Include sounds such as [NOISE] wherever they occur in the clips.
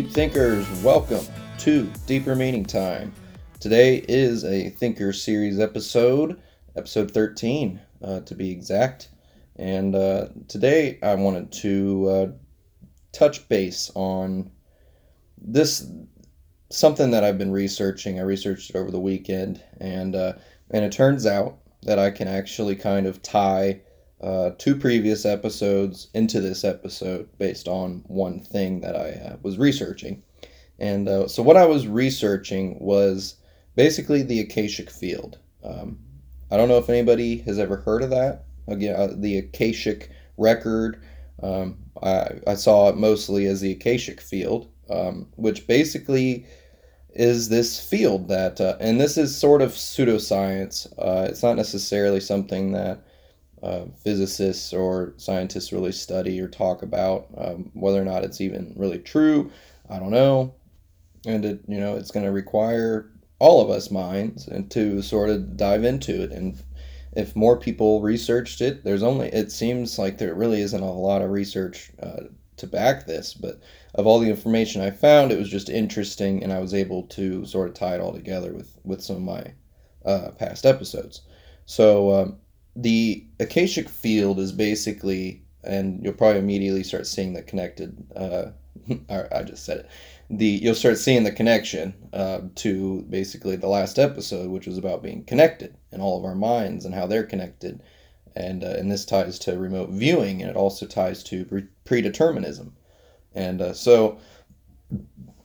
deep thinkers. Welcome to Deeper Meaning Time. Today is a Thinker Series episode, episode 13 uh, to be exact. And uh, today I wanted to uh, touch base on this something that I've been researching. I researched it over the weekend, and uh, and it turns out that I can actually kind of tie uh, two previous episodes into this episode based on one thing that I uh, was researching. And uh, so, what I was researching was basically the Akashic Field. Um, I don't know if anybody has ever heard of that. Again, uh, the Akashic Record. Um, I, I saw it mostly as the Akashic Field, um, which basically is this field that, uh, and this is sort of pseudoscience. It's not necessarily something that uh, physicists or scientists really study or talk about. Um, whether or not it's even really true, I don't know. And it, you know, it's going to require all of us minds and to sort of dive into it. And if more people researched it, there's only it seems like there really isn't a lot of research uh, to back this, but of all the information I found, it was just interesting, and I was able to sort of tie it all together with with some of my uh, past episodes. So um, the Akashic field is basically, and you'll probably immediately start seeing the connected. Uh, [LAUGHS] I just said it. The you'll start seeing the connection uh, to basically the last episode, which was about being connected and all of our minds and how they're connected, and uh, and this ties to remote viewing, and it also ties to pre- predeterminism, and uh, so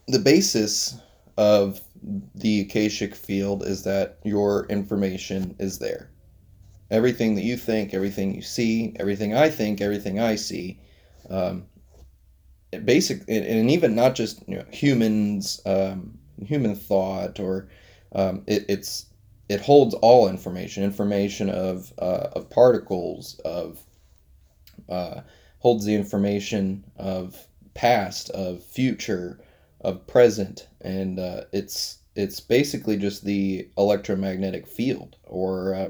the basis of the Akashic field is that your information is there everything that you think, everything you see, everything I think, everything I see. Um, basic and even not just you know, humans, um, human thought, or um, it, it's it holds all information, information of uh, of particles, of uh, holds the information of past, of future, of present, and uh, it's it's basically just the electromagnetic field or uh,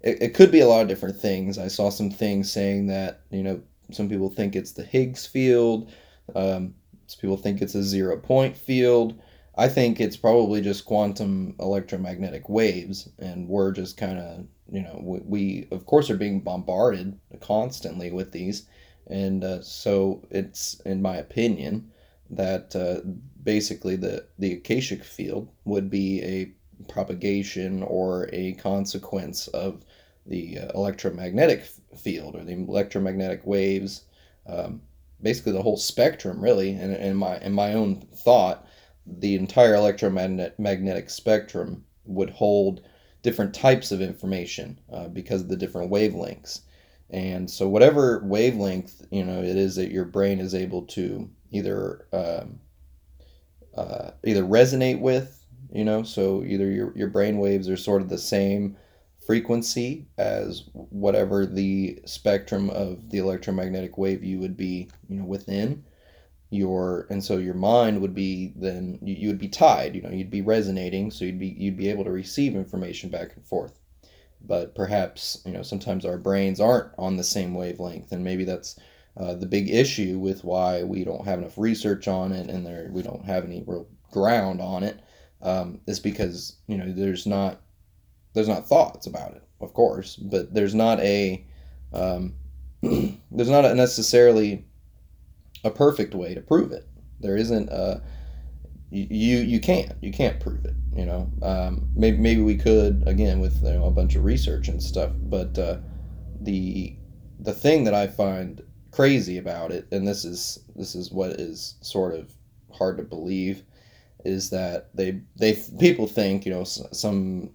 it, it could be a lot of different things. I saw some things saying that, you know, some people think it's the Higgs field. Um, some people think it's a zero point field. I think it's probably just quantum electromagnetic waves, and we're just kind of, you know, we, we, of course are being bombarded constantly with these, and uh, so it's, in my opinion, that uh, basically the the Akashic field would be a propagation or a consequence of the uh, electromagnetic field or the electromagnetic waves, um, basically the whole spectrum, really. And in my in my own thought, the entire electromagnetic spectrum would hold different types of information uh, because of the different wavelengths. And so, whatever wavelength you know it is that your brain is able to either um, uh, either resonate with, you know, so either your your brain waves are sort of the same frequency as whatever the spectrum of the electromagnetic wave you would be you know within. Your and so your mind would be then you, you would be tied you know you'd be resonating so you'd be you'd be able to receive information back and forth. But perhaps you know sometimes our brains aren't on the same wavelength and maybe that's uh, the big issue with why we don't have enough research on it and there we don't have any real ground on it um, is because you know there's not there's not thoughts about it, of course, but there's not a um, [CLEARS THROAT] there's not a necessarily a perfect way to prove it. There isn't a you you can't you can't prove it. You know, um, maybe maybe we could again with you know, a bunch of research and stuff, but uh, the the thing that I find crazy about it, and this is this is what is sort of hard to believe, is that they they people think you know some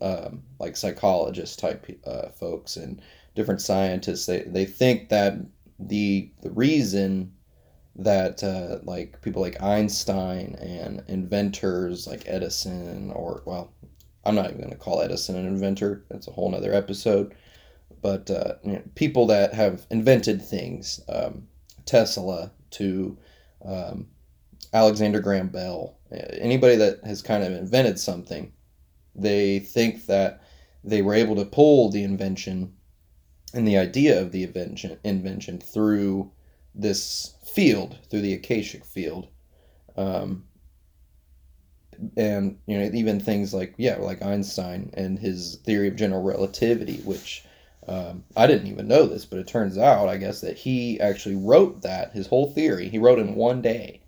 um, like psychologist type uh, folks and different scientists they, they think that the the reason that uh, like people like Einstein and inventors like Edison or well I'm not even going to call Edison an inventor that's a whole nother episode but uh, you know, people that have invented things um, Tesla to um, Alexander Graham Bell anybody that has kind of invented something they think that they were able to pull the invention and the idea of the invention, invention through this field, through the Akashic field, Um, and you know even things like yeah like Einstein and his theory of general relativity which um, I didn't even know this but it turns out I guess that he actually wrote that his whole theory. He wrote in one day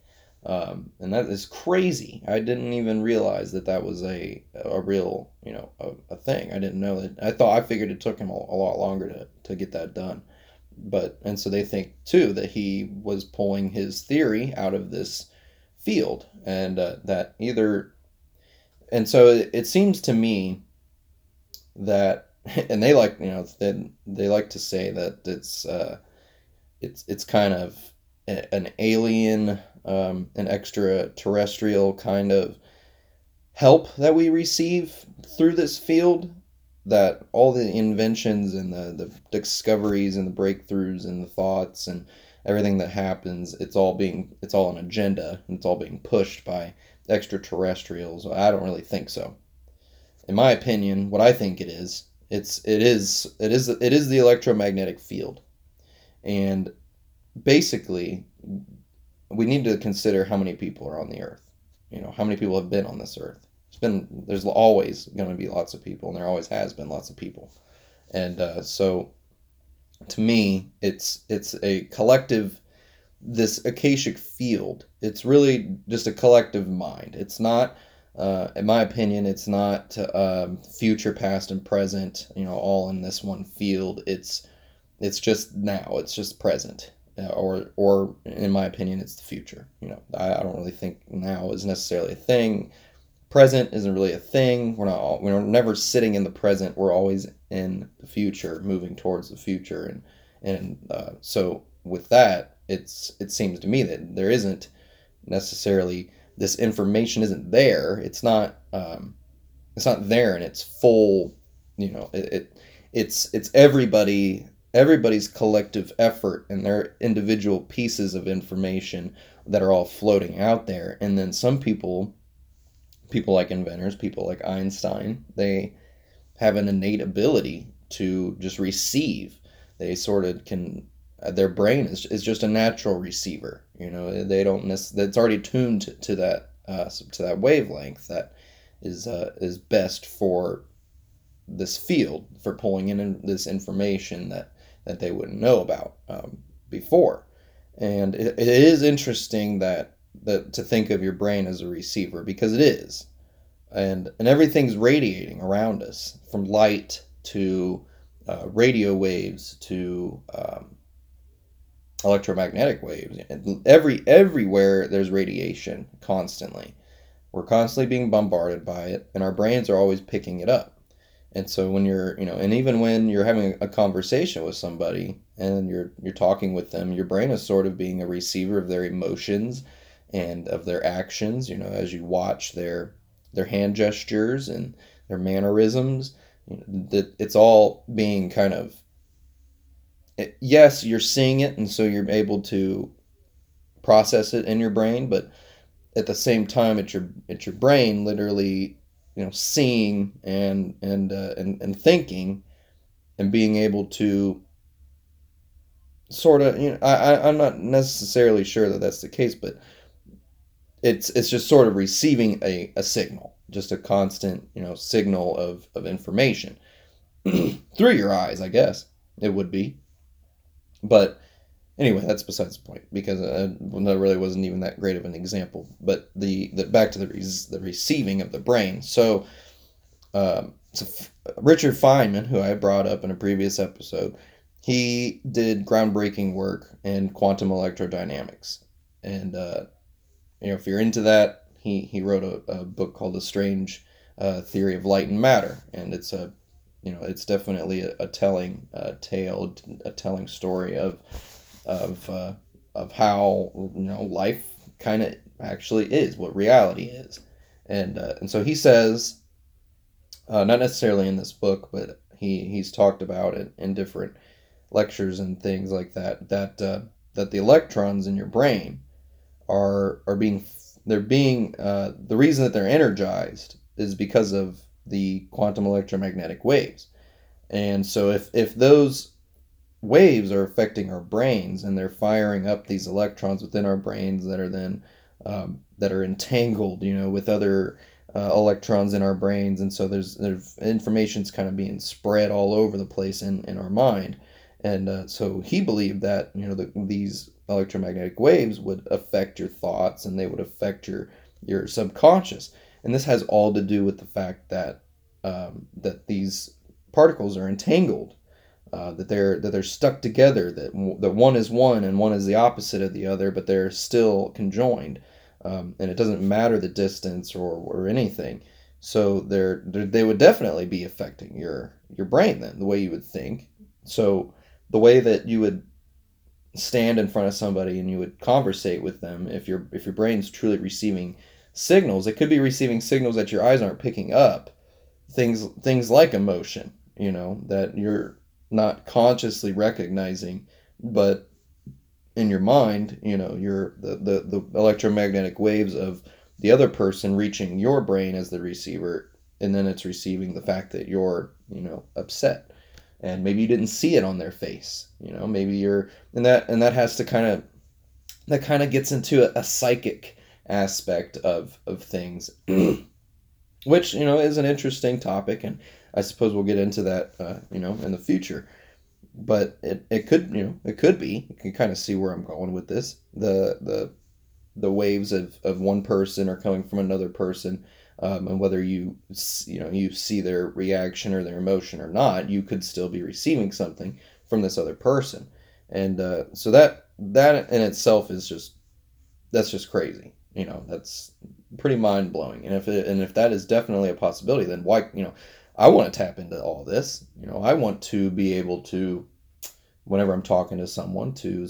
um, and that is crazy. I didn't even realize that that was a a real you know a, a thing. I didn't know that. I thought I figured it took him a, a lot longer to, to get that done. But and so they think too that he was pulling his theory out of this field and uh, that either and so it, it, seems to me that [LAUGHS] and they like you know they, they like to say that it's uh, it's it's kind of an alien um, an extraterrestrial kind of help that we receive through this field that all the inventions and the, the discoveries and the breakthroughs and the thoughts and everything that happens it's all being it's all an agenda and it's all being pushed by extraterrestrials. I don't really think so. In my opinion what i think it is it's it is it is it is the electromagnetic field. And basically we need to consider how many people are on the earth you know how many people have been on this earth it's been there's always going to be lots of people and there always has been lots of people and uh, so to me, it's it's a collective this akashic field. It's really just a collective mind. It's not, uh, in my opinion, it's not um, future, past, and present. You know, all in this one field. It's it's just now. It's just present, or or in my opinion, it's the future. You know, I, I don't really think now is necessarily a thing. Present isn't really a thing. We're not. All, we're never sitting in the present. We're always in the future, moving towards the future, and and uh, so with that, it's it seems to me that there isn't necessarily this information isn't there. It's not um, it's not there in its full. You know, it, it it's it's everybody everybody's collective effort and their individual pieces of information that are all floating out there and then some people people like inventors people like einstein they have an innate ability to just receive. They sort of can. Their brain is, is just a natural receiver. You know, they don't. That's already tuned to, to that uh, to that wavelength that is uh, is best for this field for pulling in this information that that they wouldn't know about um, before. And it, it is interesting that that to think of your brain as a receiver because it is. And and everything's radiating around us from light to uh, radio waves to um, electromagnetic waves. Every everywhere there's radiation constantly. We're constantly being bombarded by it and our brains are always picking it up and so when you're you know and even when you're having a conversation with somebody and you're you're talking with them your brain is sort of being a receiver of their emotions and of their actions you know as you watch their their hand gestures and their mannerisms. You know, that it's all being kind of it, yes, you're seeing it, and so you're able to process it in your brain, but at the same time, it's your it's your brain literally, you know, seeing and and uh, and and thinking, and being able to sort of you know I I'm not necessarily sure that that's the case, but it's it's just sort of receiving a, a signal, just a constant, you know, signal of, of information [CLEARS THROAT] through your eyes, I guess it would be. But anyway, that's besides the point because uh, that really wasn't even that great of an example. But the, the back to the the receiving of the brain. So, um, so Richard Feynman, who I brought up in a previous episode, he did groundbreaking work in quantum electrodynamics, and uh, you know, if you're into that, he, he wrote a, a book called The Strange uh, Theory of Light and Matter, and it's a you know it's definitely a, a telling uh, tale, a telling story of of uh, of how you know life kind of actually is, what reality is, and uh, and so he says, uh, not necessarily in this book, but he he's talked about it in different lectures and things like that that uh, that the electrons in your brain are are being they're being uh, the reason that they're energized is because of the quantum electromagnetic waves. And so if if those waves are affecting our brains and they're firing up these electrons within our brains that are then um, that are entangled, you know, with other uh, electrons in our brains, and so there's there's information's kind of being spread all over the place in in our mind, and uh, so he believed that you know the, these electromagnetic waves would affect your thoughts and they would affect your your subconscious, and this has all to do with the fact that um, that these particles are entangled, uh, that they're that they're stuck together, that that one is one and one is the opposite of the other, but they're still conjoined um, and it doesn't matter the distance or, or anything. So they're, they're, they would definitely be affecting your your brain then the way you would think. So the way that you would stand in front of somebody and you would conversate with them if your if your brain's truly receiving signals, it could be receiving signals that your eyes aren't picking up. Things things like emotion, you know, that you're not consciously recognizing, but in your mind, you know, your the, the, the electromagnetic waves of the other person reaching your brain as the receiver, and then it's receiving the fact that you're, you know, upset. And maybe you didn't see it on their face. You know, maybe you're and that and that has to kind of that kind of gets into a, a psychic aspect of of things. [CLEARS THROAT] which you know is an interesting topic and i suppose we'll get into that uh, you know in the future. But it, it could you know it could be. You can kind of see where i'm going with this. The the the waves of, of one person are coming from another person um, and whether you you know you see their reaction or their emotion or not you could still be receiving something from this other person. And uh, so that that in itself is just that's just crazy you know that's pretty mind-blowing. And if it, and if that is definitely a possibility then why you know I want to tap into all this. You know, I want to be able to, whenever I'm talking to someone, to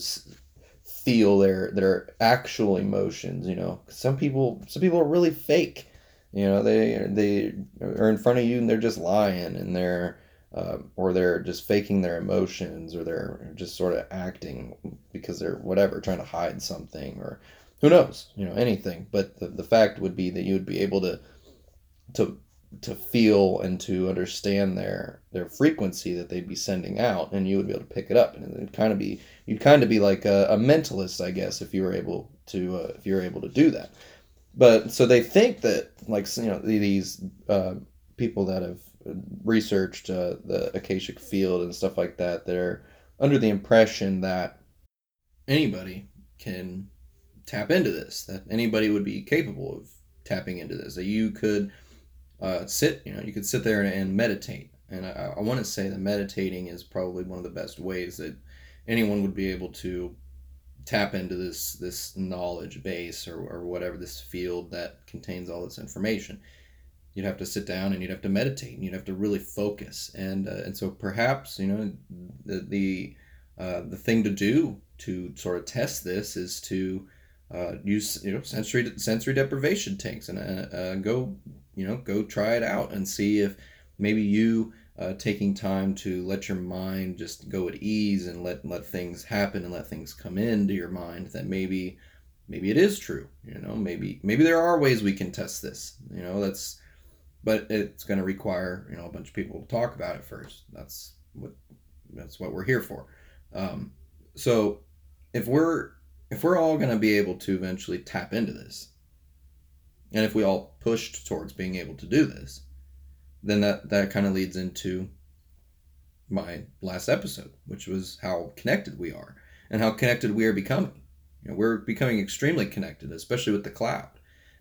feel their their actual emotions. You know, some people some people are really fake. You know, they they are in front of you and they're just lying and they're uh, or they're just faking their emotions or they're just sort of acting because they're whatever trying to hide something or who knows you know anything but the, the fact would be that you would be able to to to feel and to understand their their frequency that they'd be sending out and you would be able to pick it up. And it'd kind of be you'd kind of be like a, a mentalist i guess if you were able to uh, if you were able to do that. But so they think that like you know these uh, people that have researched uh, the akashic field and stuff like that they're under the impression that anybody can tap into this that anybody would be capable of tapping into this that you could uh, sit, you know, you could sit there and, meditate. And I, I want to say that meditating is probably one of the best ways that anyone would be able to tap into this this knowledge base or, or whatever this field that contains all this information you'd have to sit down and you'd have to meditate and you'd have to really focus and uh, and so perhaps you know the the uh, the thing to do to sort of test this is to uh, use you know sensory sensory deprivation tanks and uh, uh, go you know go try it out and see if maybe you uh, taking time to let your mind just go at ease and let let things happen and let things come into your mind that maybe maybe it is true you know maybe maybe there are ways we can test this you know that's but it's going to require you know a bunch of people to talk about it first. That's what that's what we're here for. Um, so if we're if we're all going to be able to eventually tap into this, and if we all pushed towards being able to do this, then that, that kind of leads into my last episode, which was how connected we are and how connected we are becoming. You know, we're becoming extremely connected, especially with the cloud.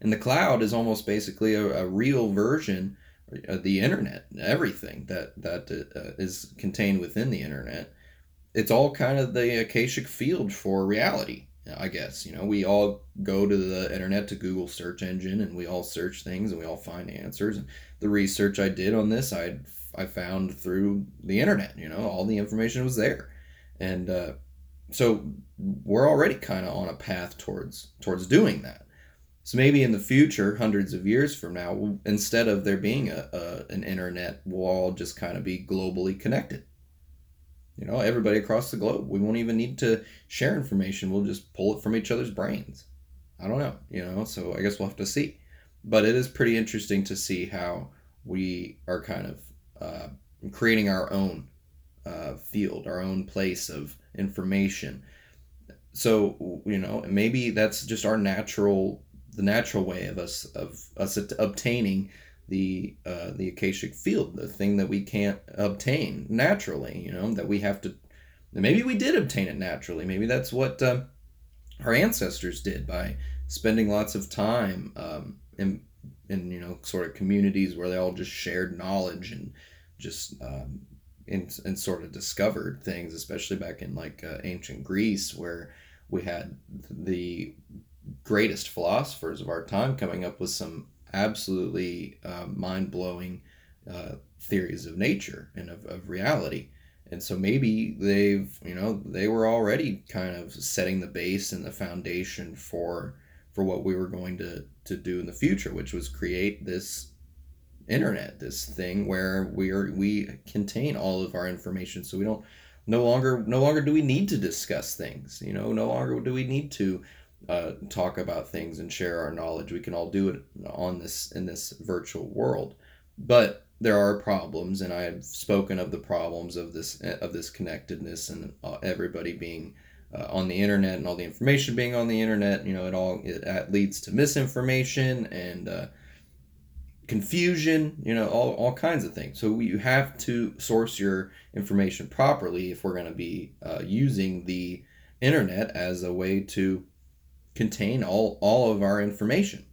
And the cloud is almost basically a, a real version of the internet, everything that that uh, is contained within the internet. It's all kind of the akashic field for reality. I guess you know we all go to the internet to Google search engine and we all search things and we all find answers. And the research I did on this, I I found through the internet. You know, all the information was there, and uh, so we're already kind of on a path towards towards doing that. So maybe in the future, hundreds of years from now, instead of there being a, a an internet, we'll all just kind of be globally connected you know, everybody across the globe. We won't even need to share information. We'll just pull it from each other's brains. I don't know, you know, so I guess we'll have to see. But it is pretty interesting to see how we are kind of uh, creating our own uh, field, our own place of information. so you know maybe that's just our natural the natural way of us of us obtaining the uh, the akashic field, the thing that we can't obtain naturally. You know that we have to. Maybe we did obtain it naturally. Maybe that's what uh, our ancestors did by spending lots of time um, in in you know sort of communities where they all just shared knowledge and just um, and, and sort of discovered things, especially back in like uh, ancient Greece where we had the greatest philosophers of our time coming up with some absolutely uh, mind blowing uh, theories of nature and of, of reality. And so maybe they've, you know, they were already kind of setting the base and the foundation for for what we were going to, to do in the future, which was create this internet, this thing where we are we contain all of our information. So we don't no longer no longer do we need to discuss things. You know, no longer do we need to uh, talk about things and share our knowledge. We can all do it on this in this virtual world, but there are problems, and I have spoken of the problems of this of this connectedness and uh, everybody being uh, on the internet and all the information being on the internet. You know, it all it leads to misinformation and uh, confusion. You know, all all kinds of things. So you have to source your information properly if we're going to be uh, using the internet as a way to contain all all of our information.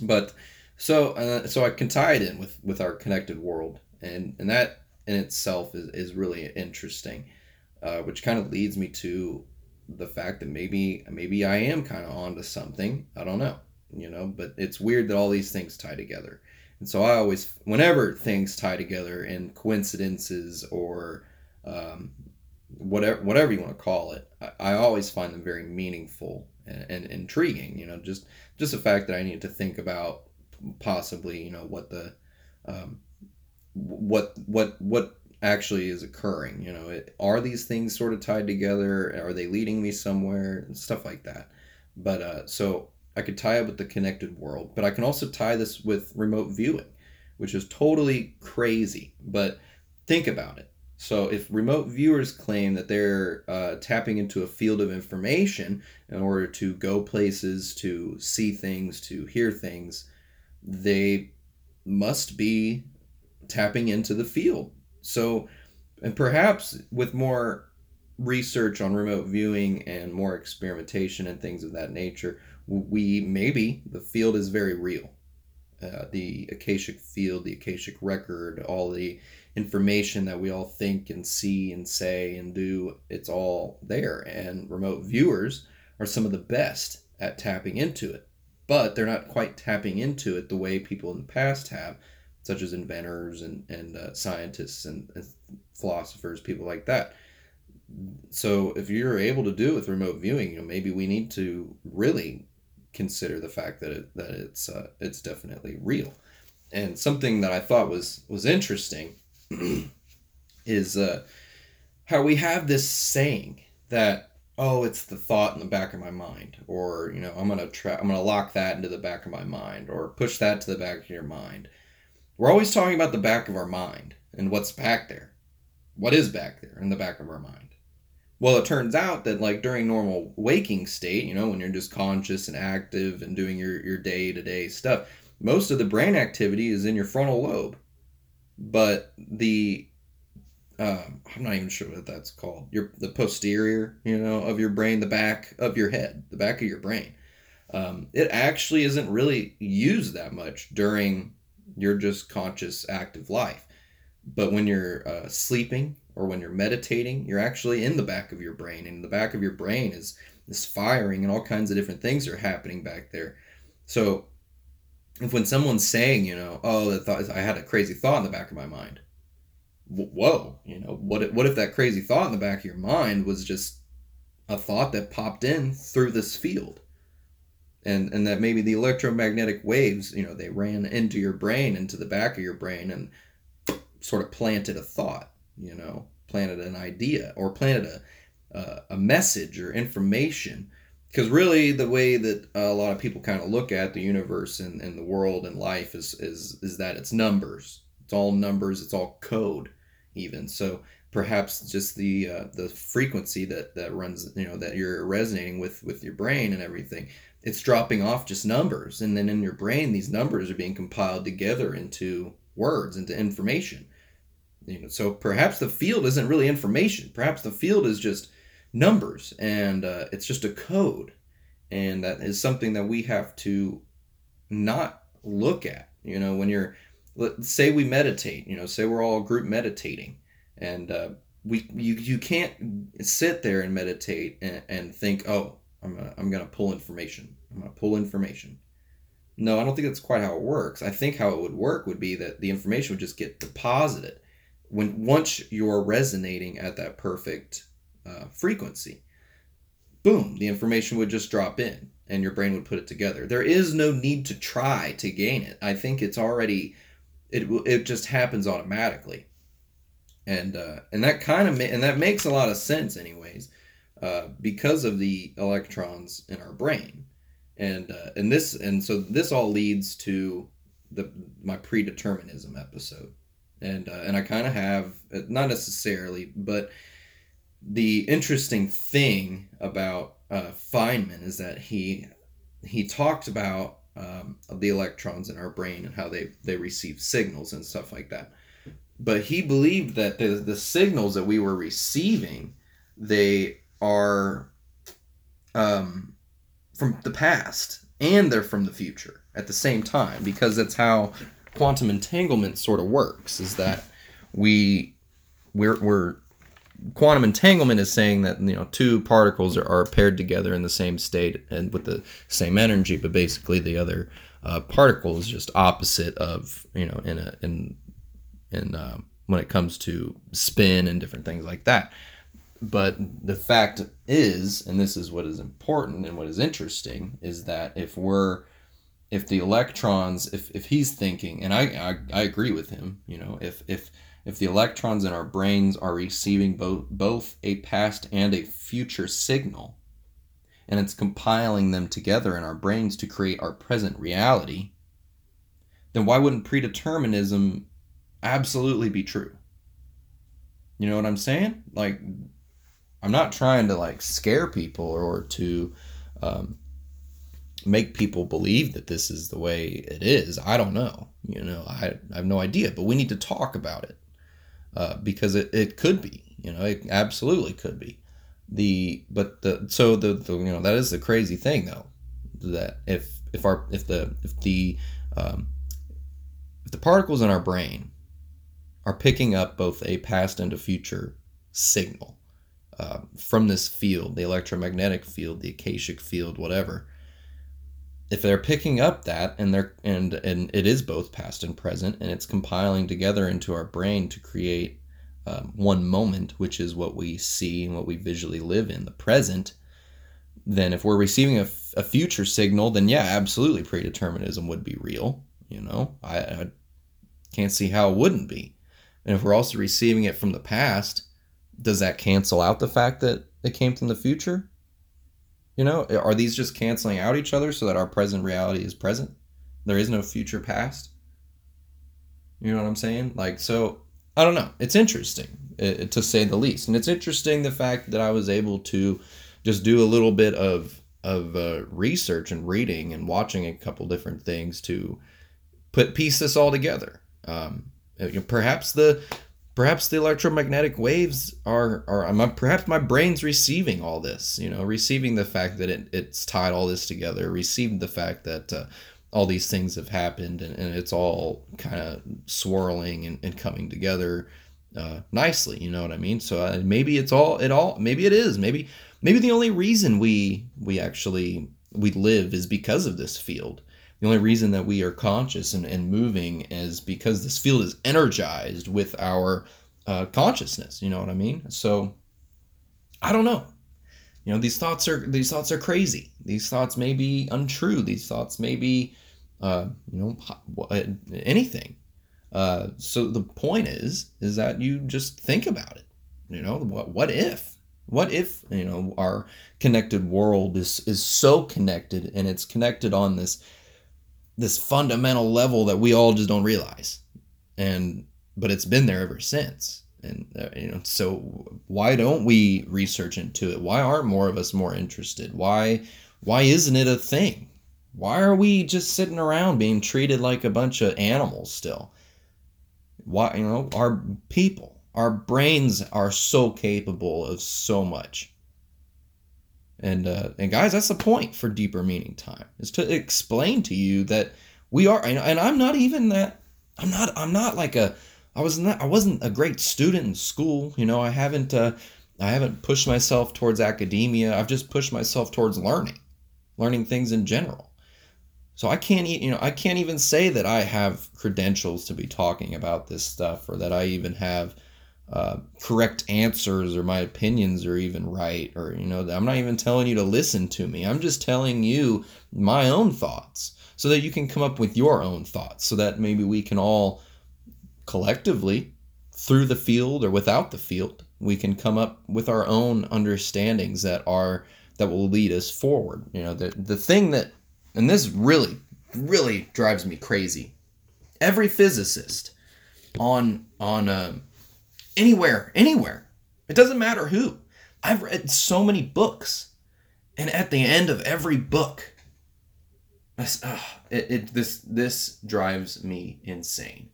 But so uh, so I can tie it in with with our connected world, and and that in itself is is really interesting, uh, which kind of leads me to the fact that maybe maybe I am kind of onto something. I don't know, you know, but it's weird that all these things tie together. And so I always, whenever things tie together in coincidences or um, whatever whatever you want to call it, I, I always find them very meaningful and, and intriguing. You know, just just the fact that I need to think about possibly, you know, what the um, what what what actually is occurring. You know, it, are these things sort of tied together? Are they leading me somewhere? And stuff like that. But uh, so I could tie it with the connected world, but I can also tie this with remote viewing, which is totally crazy. But think about it. So, if remote viewers claim that they're uh, tapping into a field of information in order to go places, to see things, to hear things, they must be tapping into the field. So, and perhaps with more research on remote viewing and more experimentation and things of that nature, we maybe the field is very real. Uh, the Akashic field, the Akashic record, all the information that we all think and see and say and do, it's all there. And remote viewers are some of the best at tapping into it. But they're not quite tapping into it the way people in the past have, such as inventors and, and uh, scientists and, and philosophers, people like that. So if you're able to do it with remote viewing, you know, maybe we need to really consider the fact that it, that it's uh, it's definitely real. And something that I thought was was interesting [CLEARS THROAT] is uh, how we have this saying that oh it's the thought in the back of my mind or you know i'm gonna try i'm gonna lock that into the back of my mind or push that to the back of your mind. We're always talking about the back of our mind and what's back there. What is back there in the back of our mind? Well it turns out that like during normal waking state you know when you're just conscious and active and doing your, your day-to-day stuff most of the brain activity is in your frontal lobe but the um, I'm not even sure what that's called. Your the posterior, you know, of your brain, the back of your head, the back of your brain. Um, it actually isn't really used that much during your just conscious active life. But when you're uh, sleeping or when you're meditating, you're actually in the back of your brain, and the back of your brain is is firing, and all kinds of different things are happening back there. So if when someone's saying, you know, oh, that thought, I had a crazy thought in the back of my mind. Whoa, you know, what if, what if that crazy thought in the back of your mind was just a thought that popped in through this field? And, and that maybe the electromagnetic waves, you know, they ran into your brain, into the back of your brain, and sort of planted a thought, you know, planted an idea or planted a, uh, a message or information because really the way that a lot of people kind of look at the universe and, and the world and life is, is is that it's numbers. It's all numbers it's all code even. So perhaps just the uh, the frequency that that runs you know that you're resonating with with your brain and everything it's dropping off just numbers. And then in your brain these numbers are being compiled together into words into information. You know so perhaps the field isn't really information. Perhaps the field is just numbers and uh, it's just a code and that is something that we have to not look at you know when you're let's say we meditate you know say we're all group meditating and uh, we you, you can't sit there and meditate and, and think oh I'm gonna, I'm gonna pull information i'm gonna pull information. No i don't think that's quite how it works. I think how it would work would be that the information would just get deposited. When once you're resonating at that perfect uh, frequency. Boom the information would just drop in and your brain would put it together. There is no need to try to gain it. I think it's already it, it just happens automatically. And uh, and that kind of ma- and that makes a lot of sense anyways uh, because of the electrons in our brain. And uh, and this and so this all leads to the my predeterminism episode. And uh, and I kind of have not necessarily but the interesting thing about uh, Feynman is that he he talked about um, the electrons in our brain and how they they receive signals and stuff like that. But he believed that the, the signals that we were receiving they are um, from the past and they're from the future at the same time because that's how quantum entanglement sort of works is that we we're, we're quantum entanglement is saying that you know two particles are, are paired together in the same state and with the same energy but basically the other uh, particle is just opposite of you know in a in and uh, when it comes to spin and different things like that. But the fact is, and this is what is important and what is interesting, is that if we're if the electrons, if, if he's thinking, and I, I, I agree with him, you know, if if if the electrons in our brains are receiving both a past and a future signal, and it's compiling them together in our brains to create our present reality, then why wouldn't predeterminism absolutely be true. You know what I'm saying? Like, I'm not trying to like scare people or to um, make people believe that this is the way it is. I don't know. You know, I, I have no idea, but we need to talk about it uh, because it, it could be. You know, it absolutely could be. The but the so the, the you know that is the crazy thing though that if if our if the if the um, if the particles in our brain are picking up both a past and a future signal uh, from this field, the electromagnetic field, the akashic field, whatever. If they're picking up that and they're and and it is both past and present, and it's compiling together into our brain to create um, one moment, which is what we see and what we visually live in, the present. Then, if we're receiving a, a future signal, then yeah, absolutely, predeterminism would be real. You know, I, I can't see how it wouldn't be. And if we're also receiving it from the past, does that cancel out the fact that it came from the future? You know, are these just canceling out each other so that our present reality is present? There is no future past. You know what I'm saying? Like, so I don't know. It's interesting to say the least, and it's interesting the fact that I was able to just do a little bit of of uh, research and reading and watching a couple different things to put piece this all together. Um, perhaps the perhaps the electromagnetic waves are are perhaps my brain's receiving all this you know receiving the fact that it, it's tied all this together receiving the fact that uh, all these things have happened and, and it's all kind of swirling and, and coming together uh, nicely you know what i mean? So uh, maybe it's all it all maybe it is maybe maybe the only reason we we actually we live is because of this field the only reason that we are conscious and, and moving is because this field is energized with our uh, consciousness. You know what I mean? So I don't know. You know, these thoughts are these thoughts are crazy. These thoughts may be untrue. These thoughts may be, uh, you know, anything. Uh, so the point is, is that you just think about it. You know, what what if? What if you know our connected world is is so connected and it's connected on this this fundamental level that we all just don't realize. And but it's been there ever since. And uh, you know so why don't we research into it? Why aren't more of us more interested? Why why isn't it a thing? Why are we just sitting around being treated like a bunch of animals still? Why you know our people our brains are so capable of so much and uh, and guys that's the point for deeper meaning time is to explain to you that we are and i'm not even that i'm not i'm not like a I was not I wasn't a great student in school. You know, I haven't uh, I haven't pushed myself towards academia. I've just pushed myself towards learning, learning things in general. So I can't you know I can't even say that I have credentials to be talking about this stuff or that I even have uh, correct answers or my opinions are even right or you know I'm not even telling you to listen to me. I'm just telling you my own thoughts so that you can come up with your own thoughts so that maybe we can all collectively through the field or without the field we can come up with our own understandings that are that will lead us forward you know the the thing that and this really really drives me crazy every physicist on on uh, anywhere anywhere it doesn't matter who i've read so many books and at the end of every book uh, it, it this this drives me insane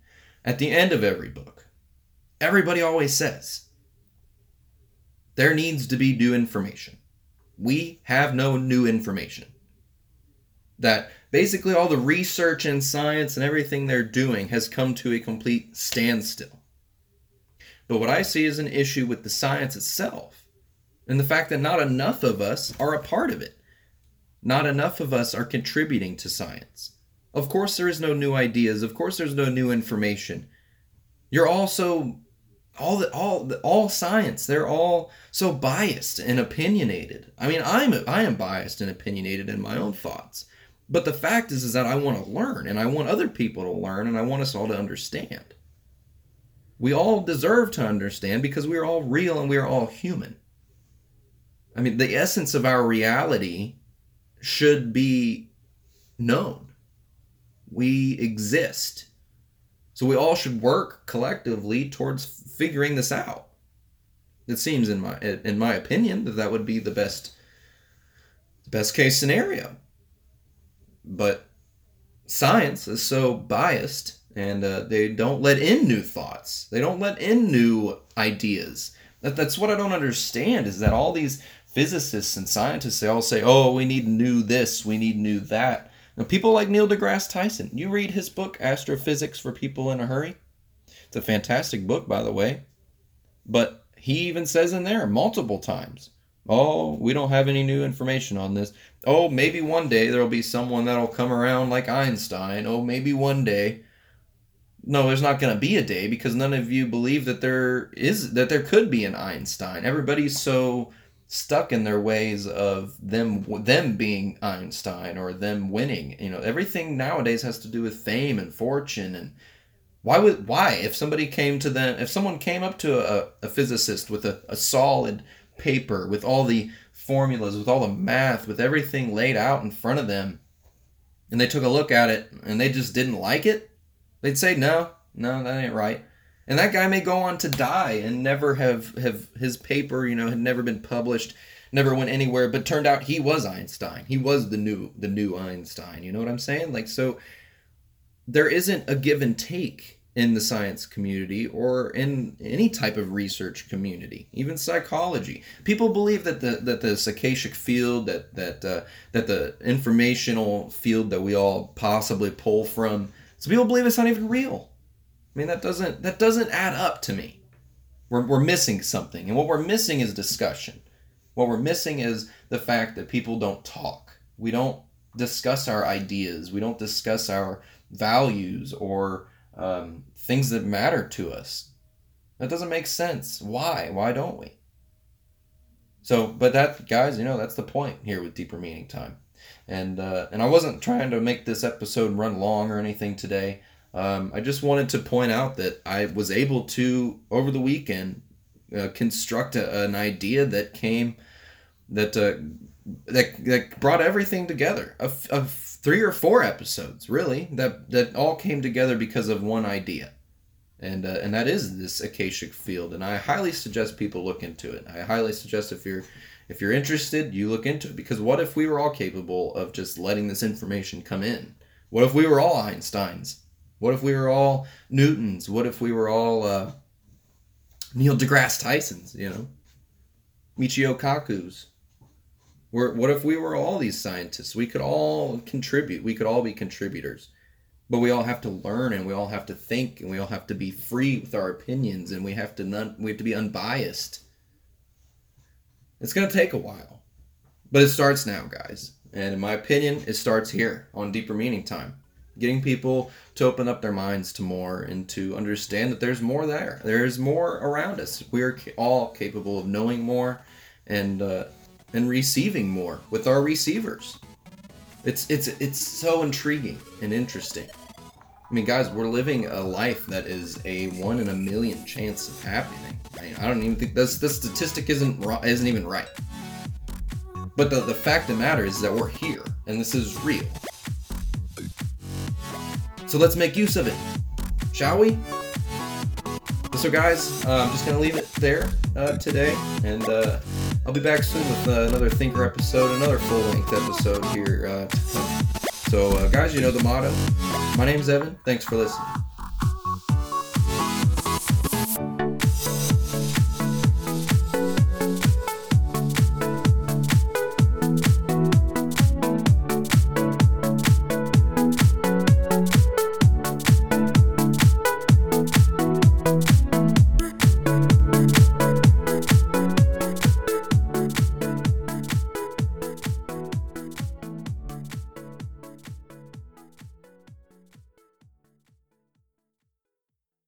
at the end of every book, everybody always says there needs to be new information. We have no new information. That basically all the research and science and everything they're doing has come to a complete standstill. But what I see is an issue with the science itself and the fact that not enough of us are a part of it. Not enough of us are contributing to science. Of course, there is no new ideas. Of course, there's no new information. You're also all the all the, all science. They're all so biased and opinionated. I mean, I'm I am biased and opinionated in my own thoughts. But the fact is, is that I want to learn, and I want other people to learn, and I want us all to understand. We all deserve to understand because we are all real and we are all human. I mean, the essence of our reality should be known we exist. So we all should work collectively towards figuring this out. It seems, in my in my opinion, that that would be the best best case scenario. But science is so biased, and uh, they don't let in new thoughts. They don't let in new ideas. That, that's what I don't understand. Is that all these physicists and scientists they all say, "Oh, we need new this, we need new that." Now, people like Neil deGrasse Tyson, you read his book, Astrophysics for People in a Hurry. It's a fantastic book, by the way. But he even says in there multiple times, Oh, we don't have any new information on this. Oh, maybe one day there'll be someone that'll come around like Einstein. Oh, maybe one day. No, there's not going to be a day because none of you believe that there is that there could be an Einstein. Everybody's so stuck in their ways of them them being Einstein or them winning. You know, everything nowadays has to do with fame and fortune and why would why if somebody came to them if someone came up to a, a physicist with a, a solid paper with all the formulas with all the math with everything laid out in front of them and they took a look at it and they just didn't like it they'd say no no that ain't right. And that guy may go on to die and never have have his paper you know had never been published never went anywhere but turned out he was einstein. He was the new the new einstein you know what i'm saying? Like so there isn't a give and take in the science community or in any type of research community, even psychology. People believe that the that the Akashic field, that that uh, that the informational field that we all possibly pull from, so people believe it's not even real. I mean that doesn't that doesn't add up to me. We're, we're missing something. And what we're missing is discussion. What we're missing is the fact that people don't talk. We don't discuss our ideas. We don't discuss our values or um, things that matter to us. That doesn't make sense. Why? Why don't we? So, but that, guys, you know, that's the point here with deeper meaning time. And uh, and I wasn't trying to make this episode run long or anything today. Um, I just wanted to point out that I was able to over the weekend uh, construct a, an idea that came that uh, that that brought everything together. Of, three or four episodes, really, that that all came together because of one idea, and uh, and that is this akashic field. And I highly suggest people look into it. I highly suggest if you're if you're interested, you look into it because what if we were all capable of just letting this information come in? What if we were all Einsteins? What if we were all Newtons? What if we were all uh, Neil deGrasse Tysons? You know, Michio Kaku's. We're, what if we were all these scientists? We could all contribute. We could all be contributors. But we all have to learn and we all have to think and we all have to be free with our opinions and we have to non, we have to be unbiased. It's going to take a while. But it starts now, guys. And in my opinion, it starts here on Deeper Meaning Time. Getting people to open up their minds to more and to understand that there's more there. There's more around us. We are all capable of knowing more and uh, and receiving more with our receivers. It's it's it's so intriguing and interesting. I mean, guys, we're living a life that is a one in a million chance of happening. I, mean, I don't even think this this statistic isn't isn't even right. But the, the fact of the matter is that we're here, and this is real. So let's make use of it, shall we? So, guys, uh, I'm just gonna leave it there uh, today, and uh, I'll be back soon with uh, another Thinker episode, another full length episode here uh. So, uh, guys, you know the motto. My name's Evan. Thanks for listening.